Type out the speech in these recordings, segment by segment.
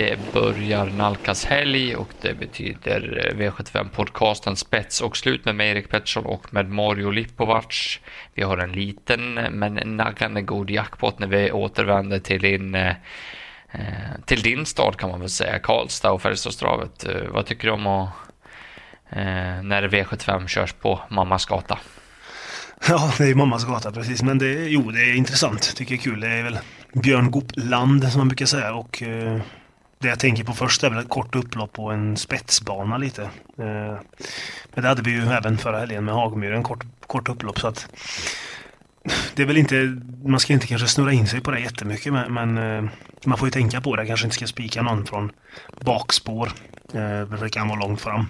Det börjar nalkas helg och det betyder eh, V75-podcasten Spets och slut med mig Erik Pettersson och med Mario Lipovac. Vi har en liten eh, men naggande god jackpot när vi återvänder till din, eh, till din stad kan man väl säga, Karlstad och Färjestadstravet. Vad tycker du om att, när V75 körs på Mammas gata? Ja, det är mammas gata precis. Men det, jo, det är intressant. Tycker jag är kul. Det är väl Björn Goop-land som man brukar säga. Och eh, det jag tänker på först är väl ett kort upplopp på en spetsbana lite. Eh, men det hade vi ju även förra helgen med Hagmyren, kort, kort upplopp. Så att det är väl inte, man ska inte kanske snurra in sig på det jättemycket men, men eh, man får ju tänka på det. Kanske inte ska spika någon från bakspår. Eh, det kan vara långt fram.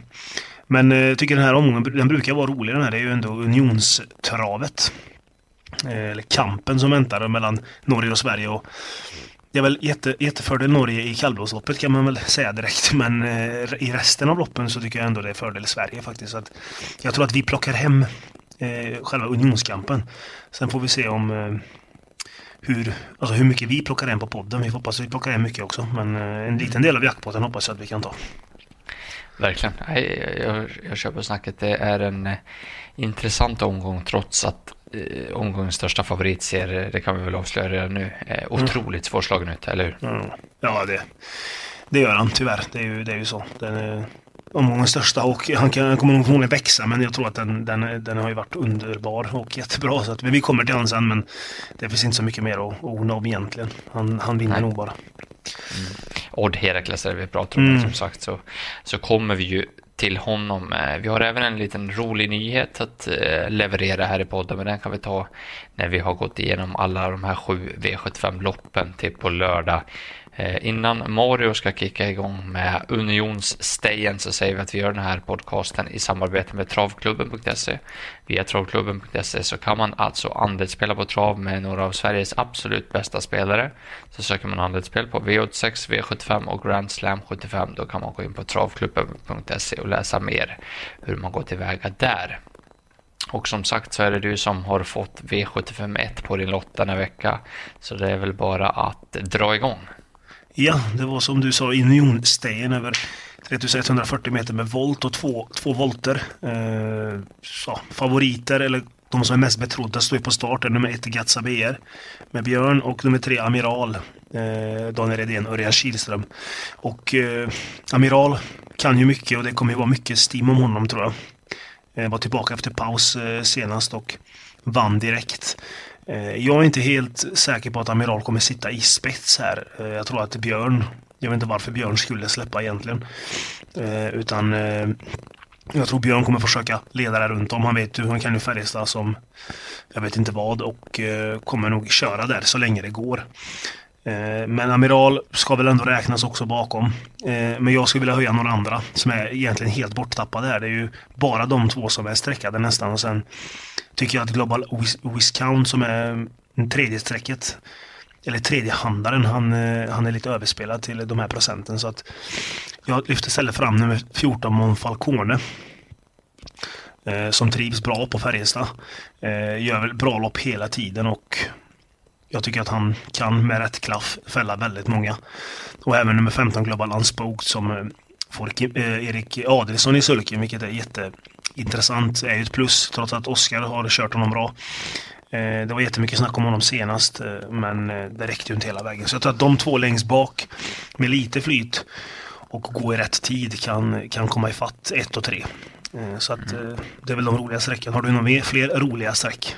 Men eh, jag eh, tycker den här omgången, den brukar vara rolig den här. Det är ju ändå unionstravet. Eh, eller kampen som väntar mellan Norge och Sverige. Och det är väl jätte, jättefördel Norge i kallblodsloppet kan man väl säga direkt. Men eh, i resten av loppen så tycker jag ändå det är fördel Sverige faktiskt. Så att jag tror att vi plockar hem eh, själva unionskampen. Sen får vi se om eh, hur, alltså hur mycket vi plockar hem på podden. Vi hoppas att vi plockar hem mycket också. Men eh, en liten del av jackpotten hoppas jag att vi kan ta. Verkligen. Jag, jag, jag köper snacket. Det är en eh, intressant omgång trots att eh, omgångens största favorit ser, det kan vi väl avslöja redan nu, eh, otroligt mm. svårslagen ut, eller hur? Mm. Ja, det, det gör han tyvärr. Det är ju, det är ju så. Den är omgångens största och han, kan, han kommer nog förmodligen växa men jag tror att den, den, den har ju varit underbar och jättebra. Så att, vi kommer till honom sen men det finns inte så mycket mer att orda om egentligen. Han, han vinner Nej. nog bara. Mm. Odd Herakles är det vi pratar om mm. som sagt så, så kommer vi ju till honom. Eh, vi har även en liten rolig nyhet att eh, leverera här i podden, men den kan vi ta när vi har gått igenom alla de här sju V75-loppen till på lördag. Eh, innan Mario ska kicka igång med Unionsstejen så säger vi att vi gör den här podcasten i samarbete med travklubben.se. Via travklubben.se så kan man alltså andelsspela på trav med några av Sveriges absolut bästa spelare. Så söker man andelsspel på V86, V75 och Grand Slam 75 då kan man gå in på travklubben.se och läsa mer hur man går tillväga där. Och som sagt så är det du som har fått V751 på din lott denna vecka. Så det är väl bara att dra igång. Ja, det var som du sa unionstegen över 3140 meter med volt och två, två volter. Eh, så, favoriter, eller de som är mest betrodda, står på start. Nummer ett Gatsa BR med Björn och nummer tre Amiral, eh, Daniel Redén, och Örjan Kihlström. Och eh, Amiral kan ju mycket och det kommer ju vara mycket stim om honom tror jag. Eh, var tillbaka efter paus eh, senast och vann direkt. Eh, jag är inte helt säker på att Amiral kommer sitta i spets här. Eh, jag tror att Björn, jag vet inte varför Björn skulle släppa egentligen. Eh, utan jag tror Björn kommer försöka leda där runt om. Han vet ju, han kan ju Färjestad som jag vet inte vad och kommer nog köra där så länge det går. Men Amiral ska väl ändå räknas också bakom. Men jag skulle vilja höja några andra som är egentligen helt borttappade här. Det är ju bara de två som är streckade nästan och sen tycker jag att Global Wiscount som är mm, tredje strecket eller tredje handaren, han, eh, han är lite överspelad till de här procenten. Så att jag lyfter istället fram nummer 14 Monfalcone. Eh, som trivs bra på Färjestad. Eh, gör väl bra lopp hela tiden och jag tycker att han kan med rätt klaff fälla väldigt många. Och även nummer 15 Global Unspoke som eh, får eh, Erik Adelsson i sulken, vilket är jätte intressant är ju ett plus trots att Oskar har kört honom bra. Eh, det var jättemycket snack om honom senast eh, men eh, det räckte ju inte hela vägen. Så jag tror att de två längst bak med lite flyt och gå i rätt tid kan, kan komma ifatt 1 och 3. Så att det är väl de roliga sträckorna. Har du några fler roliga sträck?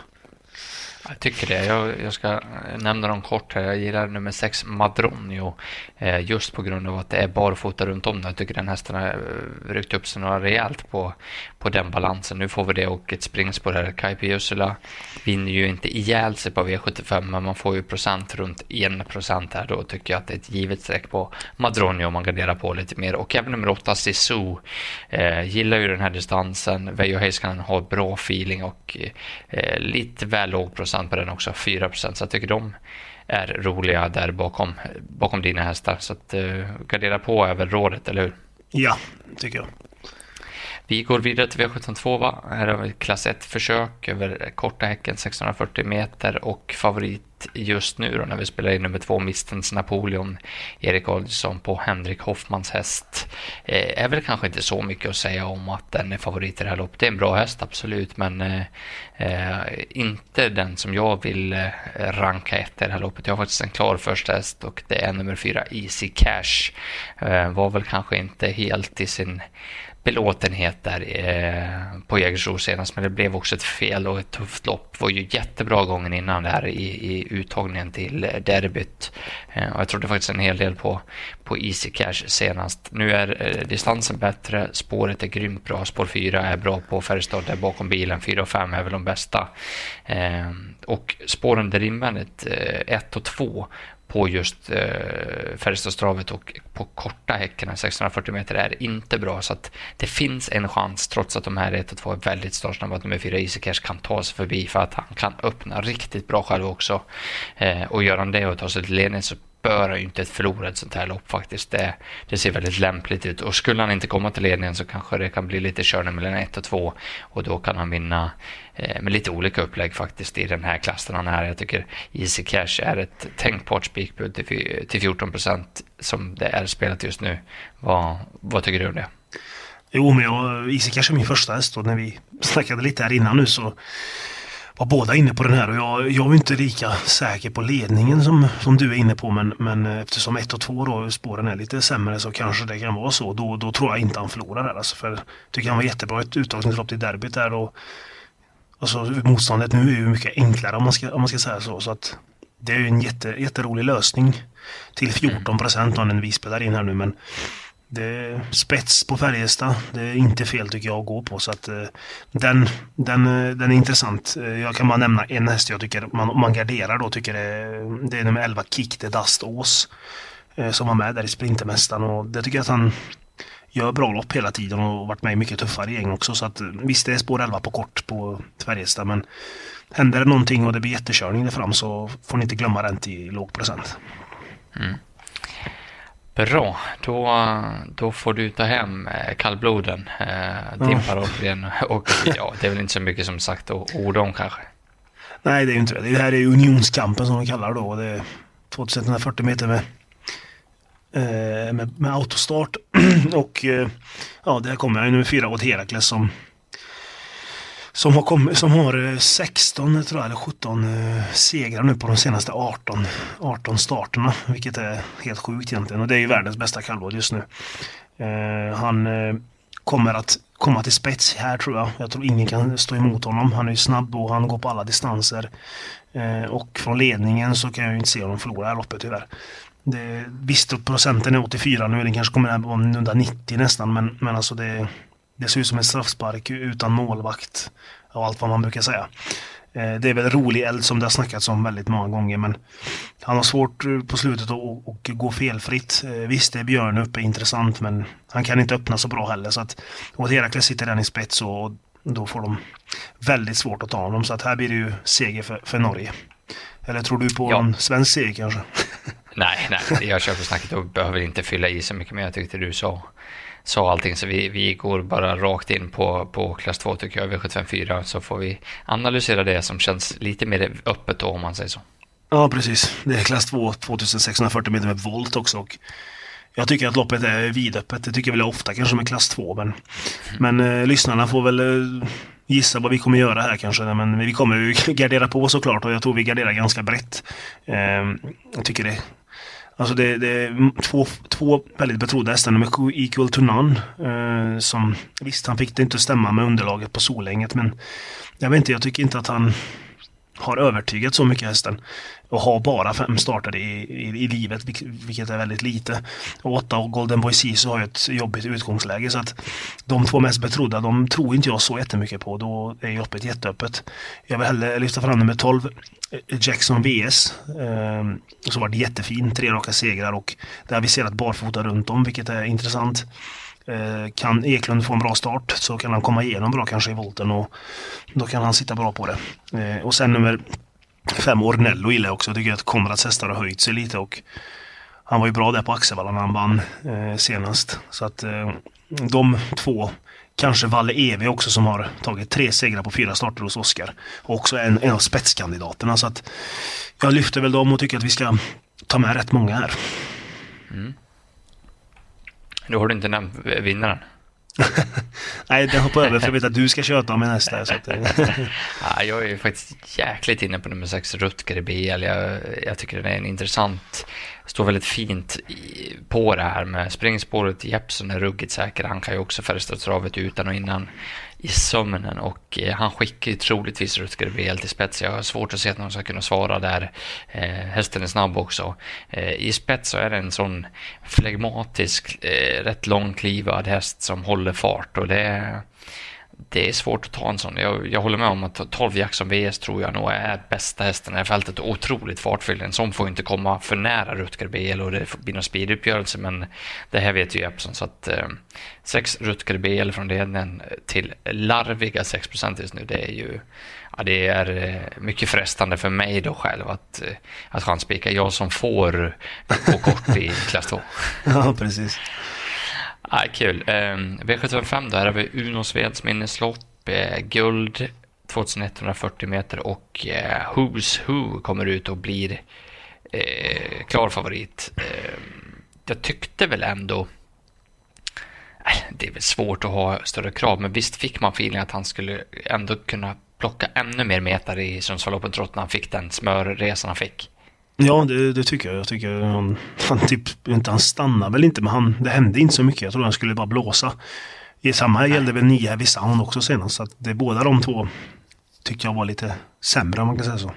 Jag tycker det. Jag, jag, ska nämna dem kort här. Jag gillar nummer 6 Madronio eh, just på grund av att det är barfota runt om. Jag tycker den hästen har eh, ryckt upp sig några rejält på, på den balansen. Nu får vi det och ett springspår här. Kaipi Jussila vinner ju inte ihjäl sig på V75 men man får ju procent runt 1 procent här. Då tycker jag att det är ett givet streck på Madronio om man garderar på lite mer. Och även nummer 8 Sisu eh, gillar ju den här distansen. Veijo Heiskanen har bra feeling och eh, lite väl låg procent procent på den också, 4 procent. Så jag tycker de är roliga där bakom, bakom dina hästar. Så att eh, gardera på är väl rådet, eller hur? Ja, tycker jag. Vi går vidare till V72. Va? Här har vi klass 1-försök över korta häcken 640 meter och favorit just nu då när vi spelar in nummer två, Mistens Napoleon, Erik Adielsson på Henrik Hoffmans häst. Eh, är väl kanske inte så mycket att säga om att den är favorit i det här loppet. Det är en bra häst, absolut, men eh, eh inte den som jag vill eh, ranka efter det här loppet. Jag har faktiskt en klar första häst och det är nummer fyra, Easy Cash. Eh, var väl kanske inte helt i sin belåtenhet där eh, på Jägersro senast, men det blev också ett fel och ett tufft lopp. var ju jättebra gången innan där i, i uttagningen till eh, derbyt. Eh, och jag trodde faktiskt en hel del på, på Easy Cash senast. Nu är eh, distansen bättre, spåret är grymt bra, spår 4 är bra på Färjestad där bakom bilen, 4 och 5 är väl de bästa. Eh, och spåren där invändigt, eh, 1 och 2 på just eh, Färjestadstravet och på korta häckarna, 640 meter, är inte bra. Så att det finns en chans, trots att de här 1 och 2 är väldigt startsnabba, att nummer 4 Easy Cash kan ta sig förbi för att han kan öppna riktigt bra själv också. Eh, och gör han det och tar sig till ledning så bör han ju inte förlora ett sånt här lopp faktiskt. Det, det, ser väldigt lämpligt ut. Och skulle han inte komma till ledningen så kanske det kan bli lite körning mellan 1 och 2 och då kan han vinna eh, med lite olika upplägg faktiskt i den här klassen han är. Jag tycker Easy Cash är ett tänkbart spikbud till, till 14 procent som det är spelat just nu. Vad, vad tycker du om det? Jo, men jag, Easy Cash är min första häst och när vi snackade lite här innan nu så var båda inne på den här och jag, jag är inte lika säker på ledningen som, som du är inne på men, men eftersom 1 och 2 då spåren är lite sämre så kanske det kan vara så. Då, då tror jag inte han förlorar här alltså. För jag tycker han var jättebra ett uttagningslopp till derbyt där och alltså, motståndet nu är ju mycket enklare om man ska, om man ska säga så. så att det är ju en jätte, jätterolig lösning till 14 procent om den vi spelar in här nu men det är spets på Färjestad. Det är inte fel tycker jag att gå på. Så att, eh, den, den, eh, den är intressant. Eh, jag kan bara nämna en häst jag tycker man, man garderar då. Tycker det, det är nummer 11 Kick the Dust Ås. Eh, som var med där i Sprintermästaren. Och det tycker jag att han gör bra lopp hela tiden och varit med i mycket tuffare gäng också. Så att, visst, det är spår 11 på kort på Färjestad. Men händer det någonting och det blir jättekörning där fram så får ni inte glömma den till låg procent. Mm. Bra, då, då får du ta hem eh, kallbloden, eh, din paradgren. Och ja, det är väl inte så mycket som sagt att orda om kanske. Nej, det är ju inte det. Det här är unionskampen som de kallar då. Det är 2140 meter med, eh, med, med autostart. och ja, där kommer jag nummer fyra åt Herakles som som har, kommit, som har eh, 16 tror jag, eller 17 eh, segrar nu på de senaste 18, 18 starterna. Vilket är helt sjukt egentligen. Och det är ju världens bästa kallblod just nu. Eh, han eh, kommer att komma till spets här tror jag. Jag tror ingen kan stå emot honom. Han är ju snabb och han går på alla distanser. Eh, och från ledningen så kan jag ju inte se honom förlora det här loppet tyvärr. Det, visst, procenten är 84 nu. Den kanske kommer att vara 190 nästan. Men, men alltså det det ser ut som en straffspark utan målvakt och allt vad man brukar säga. Eh, det är väl rolig eld som det har snackats om väldigt många gånger men han har svårt eh, på slutet att, att gå felfritt. Eh, visst, det är Björn uppe intressant men han kan inte öppna så bra heller så att och Herakles sitter den i spets och då får de väldigt svårt att ta honom så att här blir det ju seger för, för Norge. Eller tror du på ja. en svensk seger kanske? Nej, nej, jag kör på snacket och behöver inte fylla i så mycket jag tyckte du sa sa allting. Så vi, vi går bara rakt in på, på klass 2 tycker jag, V754. Så får vi analysera det som känns lite mer öppet då om man säger så. Ja, precis. Det är klass 2, 2640 meter med volt också. Och jag tycker att loppet är vidöppet. Det tycker jag väl ofta kanske med klass 2. Men, mm. men eh, lyssnarna får väl eh, gissa vad vi kommer göra här kanske. Men vi kommer ju gardera på såklart och jag tror vi garderar ganska brett. Eh, jag tycker det Alltså det, det är två, två väldigt betrodda hästar. Nummer Equal to None. Eh, som, visst, han fick det inte stämma med underlaget på Solänget men jag vet inte, jag tycker inte att han har övertygat så mycket hästen och har bara fem startade i, i, i livet, vilket är väldigt lite. Och åtta och Golden Boy Sisu har ju ett jobbigt utgångsläge så att de två mest betrodda, de tror inte jag så jättemycket på. Då är loppet jätteöppet. Jag vill hellre lyfta fram nummer 12, Jackson VS. Eh, som var jättefin, tre raka segrar och det har vi sett barfota runt om, vilket är intressant. Eh, kan Eklund få en bra start så kan han komma igenom bra kanske i volten och då kan han sitta bra på det. Eh, och sen nummer fem Ornello gillar jag också. Jag tycker att Konrads hästar har höjt sig lite och han var ju bra där på Axevalla när han vann eh, senast. Så att de två Kanske Valle Evi också som har tagit tre segrar på fyra starter hos Oskar. Och också en, en av spetskandidaterna. Så att jag lyfter väl dem och tycker att vi ska ta med rätt många här. Mm. Då har du inte nämnt vinnaren. Nej, det hoppar över för jag vet att du ska köta med nästa. Så att, ja, jag är faktiskt jäkligt inne på nummer sex, Rutger i BL. Jag, jag tycker det är en intressant, står väldigt fint i, på det här med springspåret. Jeppson är ruggigt säker. Han kan ju också Färjestadstravet utan och innan i sömnen och eh, han skickar ju troligtvis Rutger BL till spets. Jag har svårt att se att någon ska kunna svara där. Eh, hästen är snabb också. Eh, I spets så är det en sån flegmatisk, eh, rätt långklivad häst som håller fart och det det är svårt att ta en sån. Jag, jag håller med om att 12 Jackson VS tror jag nog är bästa hästen i det här fältet. Otroligt fartfylld. En sån får inte komma för nära Rutger BL och det blir någon speeduppgörelse, men det här vet ju Epson. Så att eh, Rutger BL från ledningen till larviga 6 just nu, det är ju ja, det är eh, mycket frestande för mig då själv att, eh, att chanspika. Jag som får gå kort i klass 2. ja, precis. Ah, kul. Um, V75 då, här har vi Uno Sveds minneslopp, eh, guld 2140 meter och eh, Who's Who kommer ut och blir eh, klar favorit. Eh, jag tyckte väl ändå eh, det är väl svårt att ha större krav, men visst fick man feeling att han skulle ändå kunna plocka ännu mer meter i Sundsvallloppet trots när han fick den smörresan han fick. Ja, det, det, tycker jag. Jag tycker han, han typ, inte han stannar väl inte, men han, det hände inte så mycket. Jag trodde han skulle bara blåsa. I samma gällde väl nia, Heavy också senast. Så att det, båda de två tyckte jag var lite sämre om man kan säga så.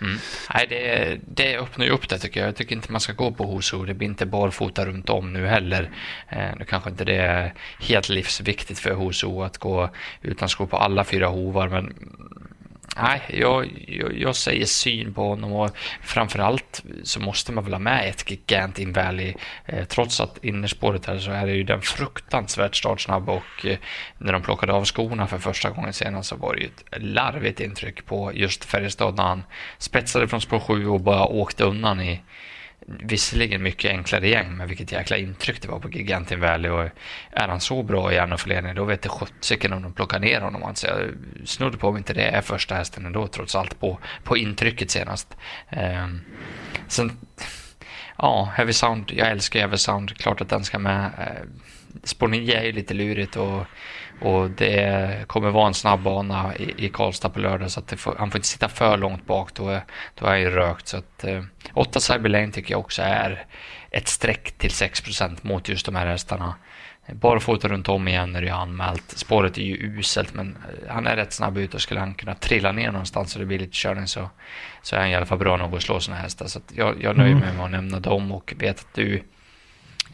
Mm. Nej, det, det öppnar ju upp det tycker jag. Jag tycker inte man ska gå på Hoso. Det blir inte barfota runt om nu heller. Eh, nu kanske inte det är helt livsviktigt för Hoso att gå utan skor på alla fyra hovar, men Nej, jag, jag, jag, säger syn på honom och framförallt så måste man väl ha med ett Gigant in Valley. Eh, trots att innerspåret här så är det ju den fruktansvärt startsnabb och eh, när de plockade av skorna för första gången senast så var det ju ett larvigt intryck på just Färjestad när han spetsade från spår 7 och bara åkte undan i visserligen mycket enklare gäng, men vilket jäkla intryck det var på Gigantin Valley. Och är han så bra i järnförledning, då vet det sjuttsiken om de plockar ner honom. Alltså, jag snudd på om inte det är första hästen ändå, trots allt, på, på intrycket senast. Eh, sen, ja, Heavy Sound, jag älskar Heavy Sound, klart att den ska med. Eh, spår 9 är ju lite lurigt och och det kommer vara en snabb bana i, i Karlstad på lördag så att får, han får inte sitta för långt bak. Då är, då är han ju rökt. Så att, eh, 8 Cyberlane tycker jag också är ett streck till 6% mot just de här hästarna. Barfota runt om igen är det ju anmält. Spåret är ju uselt men eh, han är rätt snabb ut och skulle han kunna trilla ner någonstans så det blir lite körning så, så är han i alla fall bra nog att slå sina hästar. Så jag, jag nöjer mig med att nämna dem och vet att du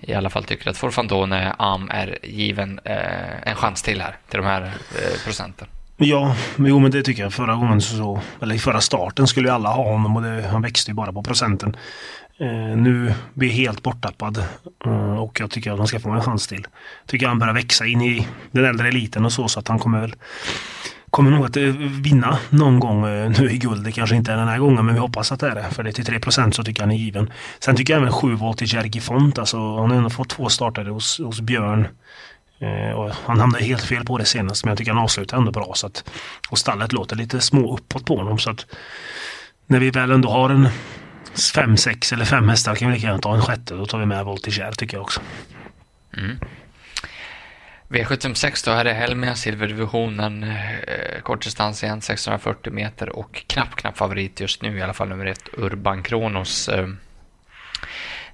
i alla fall tycker att Forfandone Am är given eh, en chans till här, till de här eh, procenten. Ja, jo men det tycker jag. Förra gången så, eller i förra starten skulle ju alla ha honom och det, han växte ju bara på procenten. Eh, nu blir helt borttappad eh, och jag tycker att han ska få en chans till. Tycker han börjar växa in i den äldre eliten och så, så att han kommer väl kommer nog att eh, vinna någon gång eh, nu i guld. Det kanske inte är den här gången, men vi hoppas att det är det. För det är till 3 så tycker jag han är given. Sen tycker jag även 7 volt till Jerky Font. Alltså, han har ändå fått två startare hos, hos Björn. Eh, och han hamnade helt fel på det senast, men jag tycker han avslutar ändå bra. Så att, och stallet låter lite små uppåt på honom. Så att när vi väl ändå har en fem, sex eller fem hästar kan vi lika gärna ta en sjätte. Då tar vi med Voltigeur tycker jag också. Mm. V756 då här är Helmia, silverdivisionen, eh, eh, kortdistans igen, 640 meter och knapp, knapp favorit just nu i alla fall nummer ett, Urban Kronos. Eh,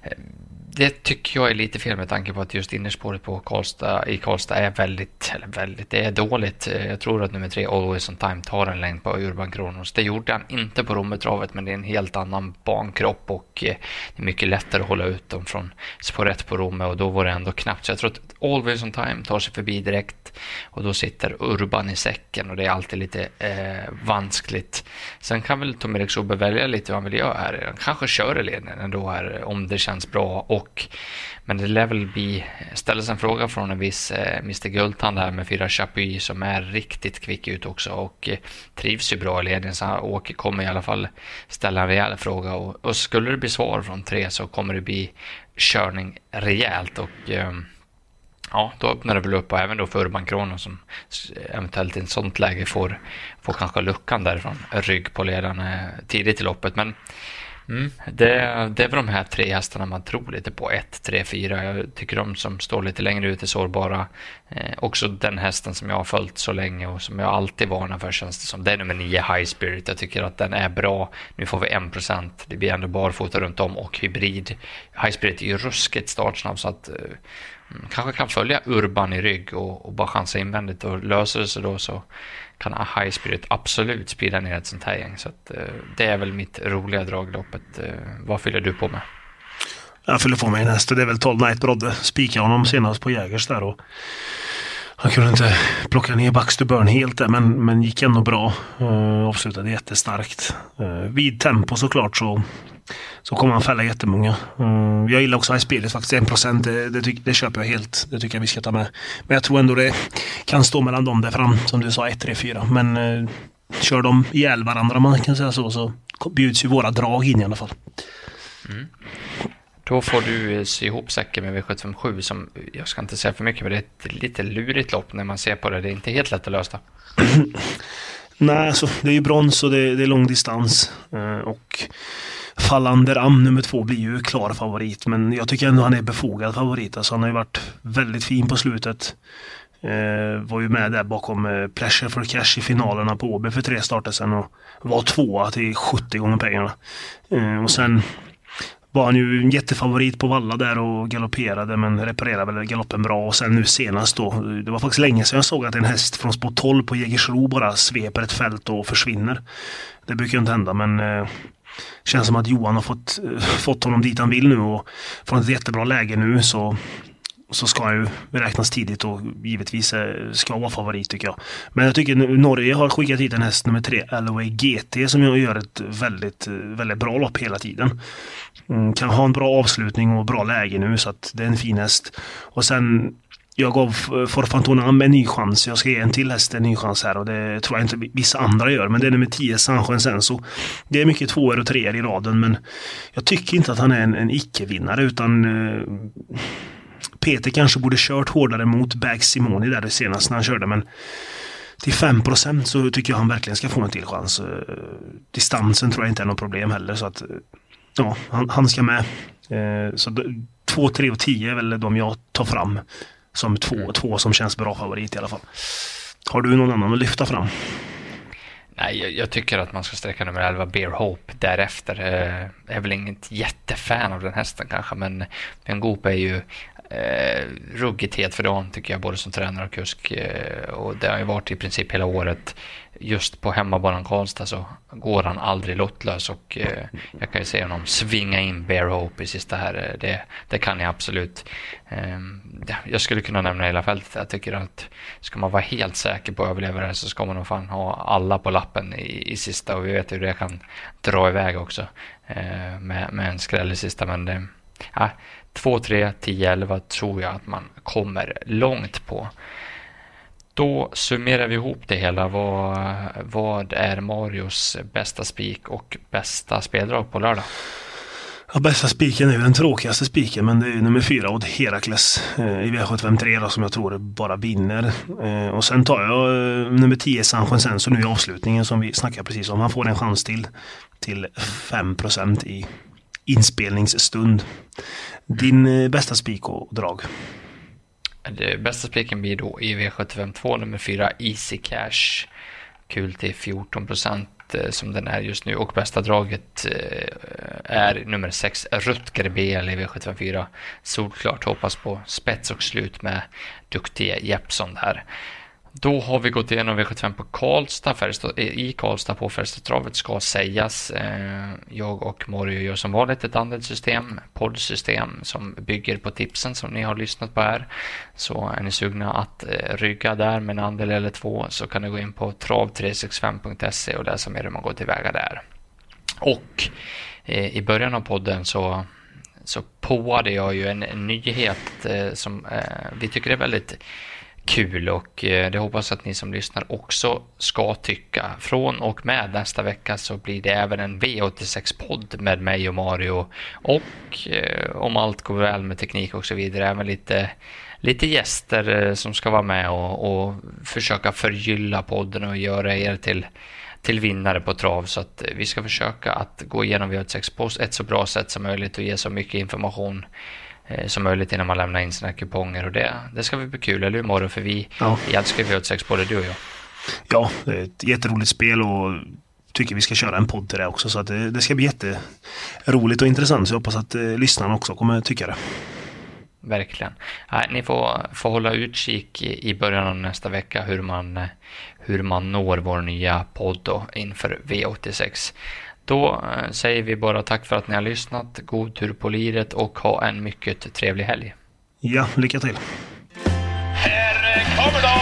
eh det tycker jag är lite fel med tanke på att just innerspåret på Karlstad, i Karlstad är väldigt, eller väldigt, det är dåligt. Jag tror att nummer tre, Always on Time, tar en längd på Urban Kronos. Det gjorde han inte på Rommetravet, men det är en helt annan bankropp och eh, det är mycket lättare att hålla ut dem från spår 1 på Romme och då var det ändå knappt. Så jag tror att Always on Time tar sig förbi direkt och då sitter Urban i säcken och det är alltid lite eh, vanskligt. Sen kan väl Tom Erik Sobe välja lite vad han vill göra här. Han kanske kör i ledningen ändå här om det känns bra och men det lär väl bli, ställas en fråga från en viss eh, Mr Guldtand här med fyra Chapuis som är riktigt kvick ut också och eh, trivs ju bra i ledningen så Åke kommer i alla fall ställa en rejäl fråga och, och, skulle det bli svar från tre så kommer det bli körning rejält och eh, Ja, då öppnar det väl upp och även då för Urban Krono som eventuellt i ett sånt läge får, får kanske luckan därifrån rygg på ledaren eh, tidigt i loppet. Men Mm, det, det är väl de här tre hästarna man tror lite på. 1, 3, 4. Jag tycker de som står lite längre ut är sårbara. Eh, också den hästen som jag har följt så länge och som jag alltid varnar för känns det som. Det är nummer 9 High Spirit. Jag tycker att den är bra. Nu får vi 1%. Det blir ändå barfota runt om och hybrid. High Spirit är ju ruskigt startsnabb så att eh, mm, kanske kan följa Urban i rygg och, och bara chansa invändigt och löser det sig då så kan High Spirit absolut sprida ner ett sånt här gäng. Så att, eh, det är väl mitt roliga dragloppet. Eh, vad fyller du på med? Jag fyller på med en häst det är väl 12 Night Brodde. Spikade honom senast på Jägers där och han kunde inte plocka ner Baxterburn helt där men, men gick ändå bra. Uh, avslutade jättestarkt. Uh, vid tempo såklart så så kommer han fälla jättemånga. Uh, jag gillar också High Spirit faktiskt. 1% det, det, det köper jag helt. Det tycker jag vi ska ta med. Men jag tror ändå det kan stå mellan dem där fram. Som du sa, 1, 3, 4. Men uh, kör de ihjäl varandra om man kan säga så, så bjuds ju våra drag in i alla fall. Mm. Då får du sy ihop säcken med V757 som, jag ska inte säga för mycket, men det är ett lite lurigt lopp när man ser på det. Det är inte helt lätt att lösa. Nej, alltså det är ju brons och det, det är lång distans. Eh, och Fallander Am nummer två blir ju klar favorit men jag tycker ändå han är befogad favorit. Alltså han har ju varit väldigt fin på slutet. Eh, var ju med där bakom eh, Pleasure for Cash i finalerna på Åby för tre starter sedan och var tvåa till 70 gånger pengarna. Eh, och sen var han ju en jättefavorit på Valla där och galopperade men reparerade väl galoppen bra och sen nu senast då. Det var faktiskt länge sedan jag såg att en häst från spår 12 på Jägersro bara sveper ett fält och försvinner. Det brukar ju inte hända men eh, Känns som att Johan har fått, eh, fått honom dit han vill nu och från ett jättebra läge nu så så ska han ju räknas tidigt och givetvis ska ska vara favorit tycker jag. Men jag tycker Norge har skickat hit en häst nummer tre, Alloway GT, som gör ett väldigt, väldigt bra lopp hela tiden. Mm, kan ha en bra avslutning och bra läge nu så att det är en fin häst. Och sen jag gav Forfantonam en ny chans. Jag ska ge en till häst en ny chans här och det tror jag inte vissa andra gör. Men det är nummer 10, Sanchen Senso. Det är mycket tvåor och treor i raden men jag tycker inte att han är en, en icke-vinnare utan eh, Peter kanske borde kört hårdare mot Bag Simoni där senast när han körde men till 5% så tycker jag han verkligen ska få en till chans. Uh, distansen tror jag inte är något problem heller så att uh, ja, han, han ska med. så 2, 3 och 10 är väl de jag tar fram som två, mm. två som känns bra favorit i alla fall. Har du någon annan att lyfta fram? Nej, jag, jag, tycker att man ska sträcka nummer 11, Bear Hope, därefter. Eh, jag är väl inget jättefan av den hästen kanske, men Ben Goop är ju eh, ruggigt het för dagen tycker jag, både som tränare och kusk. Eh, och det har ju varit i princip hela året just på hemmabanan Karlstad så går han aldrig lottlös och eh, jag kan ju se honom svinga in Bear Hope i sista här. Eh, det, det kan jag absolut. Eh, jag skulle kunna nämna hela fältet. Jag tycker att ska man vara helt säker på att överleva det här så ska man nog fan ha alla på lappen i, i sista och vi vet hur det kan dra iväg också eh, med, med en skräll i sista. Men det, ja, 2, 3, 10, 11 tror jag att man kommer långt på. Då summerar vi ihop det hela. Vad, vad är Marios bästa spik och bästa speldrag på lördag? Ja, bästa spiken är ju den tråkigaste spiken men det är nummer fyra Odd Herakles eh, i V753 då, som jag tror bara vinner. Eh, och sen tar jag eh, nummer 10 San Senso nu i avslutningen som vi snackade precis om. Han får en chans till till 5% i inspelningsstund. Din eh, bästa spik och drag? Det bästa spiken blir då i V752 nummer 4 Easy Cash. Kul till 14 procent eh, som den är just nu och bästa draget eh, är nummer 6 Rutger BL i V754. Solklart hoppas på spets och slut med duktige Jeppson där. Då har vi gått igenom V75 på Karlstad, Färjestad, eh, i Karlstad på Färjestadstravet ska sägas. Eh, jag och Mario gör som vanligt ett andelssystem, poddsystem som bygger på tipsen som ni har lyssnat på här. Så är ni sugna att eh, rygga där med en andel eller två så kan ni gå in på trav365.se och läsa mer hur man går tillväga där. Och i början av podden så så påade jag ju en nyhet som vi tycker är väldigt kul och eh, det hoppas att ni som lyssnar också ska tycka. Från och med nästa vecka så blir det även en V86-podd med mig och Mario och eh, om allt går väl med teknik och så vidare även lite lite gäster eh, som ska vara med och, och försöka förgylla podden och göra er till till vinnare på trav så att vi ska försöka att gå igenom V86 på ett så bra sätt som möjligt och ge så mycket information som möjligt innan man lämnar in sina kuponger och det, det ska bli kul, eller hur Morro? För vi, ja. vi älskar V86 både du och jag. Ja, det är ett jätteroligt spel och tycker vi ska köra en podd till det också så att det, det ska bli jätteroligt och intressant så jag hoppas att eh, lyssnarna också kommer tycka det. Verkligen. Nej, ni får, får hålla utkik i, i början av nästa vecka hur man, hur man når vår nya podd då, inför V86. Då eh, säger vi bara tack för att ni har lyssnat. God tur på liret och ha en mycket trevlig helg. Ja, lycka till. Här kommer de!